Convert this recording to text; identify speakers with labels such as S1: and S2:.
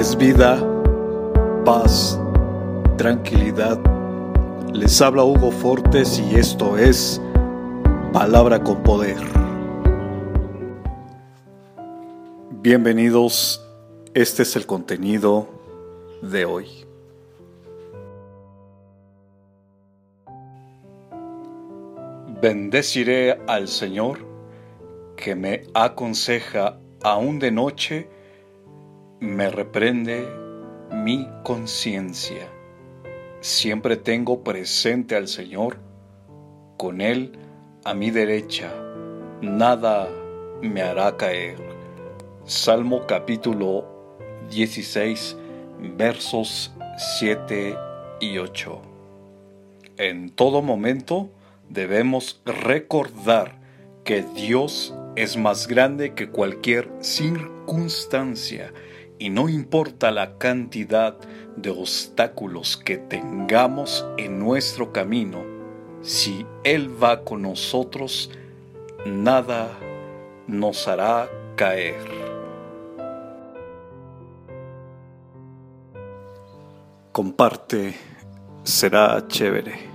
S1: es vida, paz, tranquilidad. Les habla Hugo Fortes y esto es Palabra con Poder. Bienvenidos, este es el contenido de hoy. Bendeciré al Señor que me aconseja aún de noche me reprende mi conciencia. Siempre tengo presente al Señor, con Él a mi derecha, nada me hará caer. Salmo capítulo 16, versos 7 y 8. En todo momento debemos recordar que Dios es más grande que cualquier circunstancia y no importa la cantidad de obstáculos que tengamos en nuestro camino, si Él va con nosotros, nada nos hará caer. Comparte, será chévere.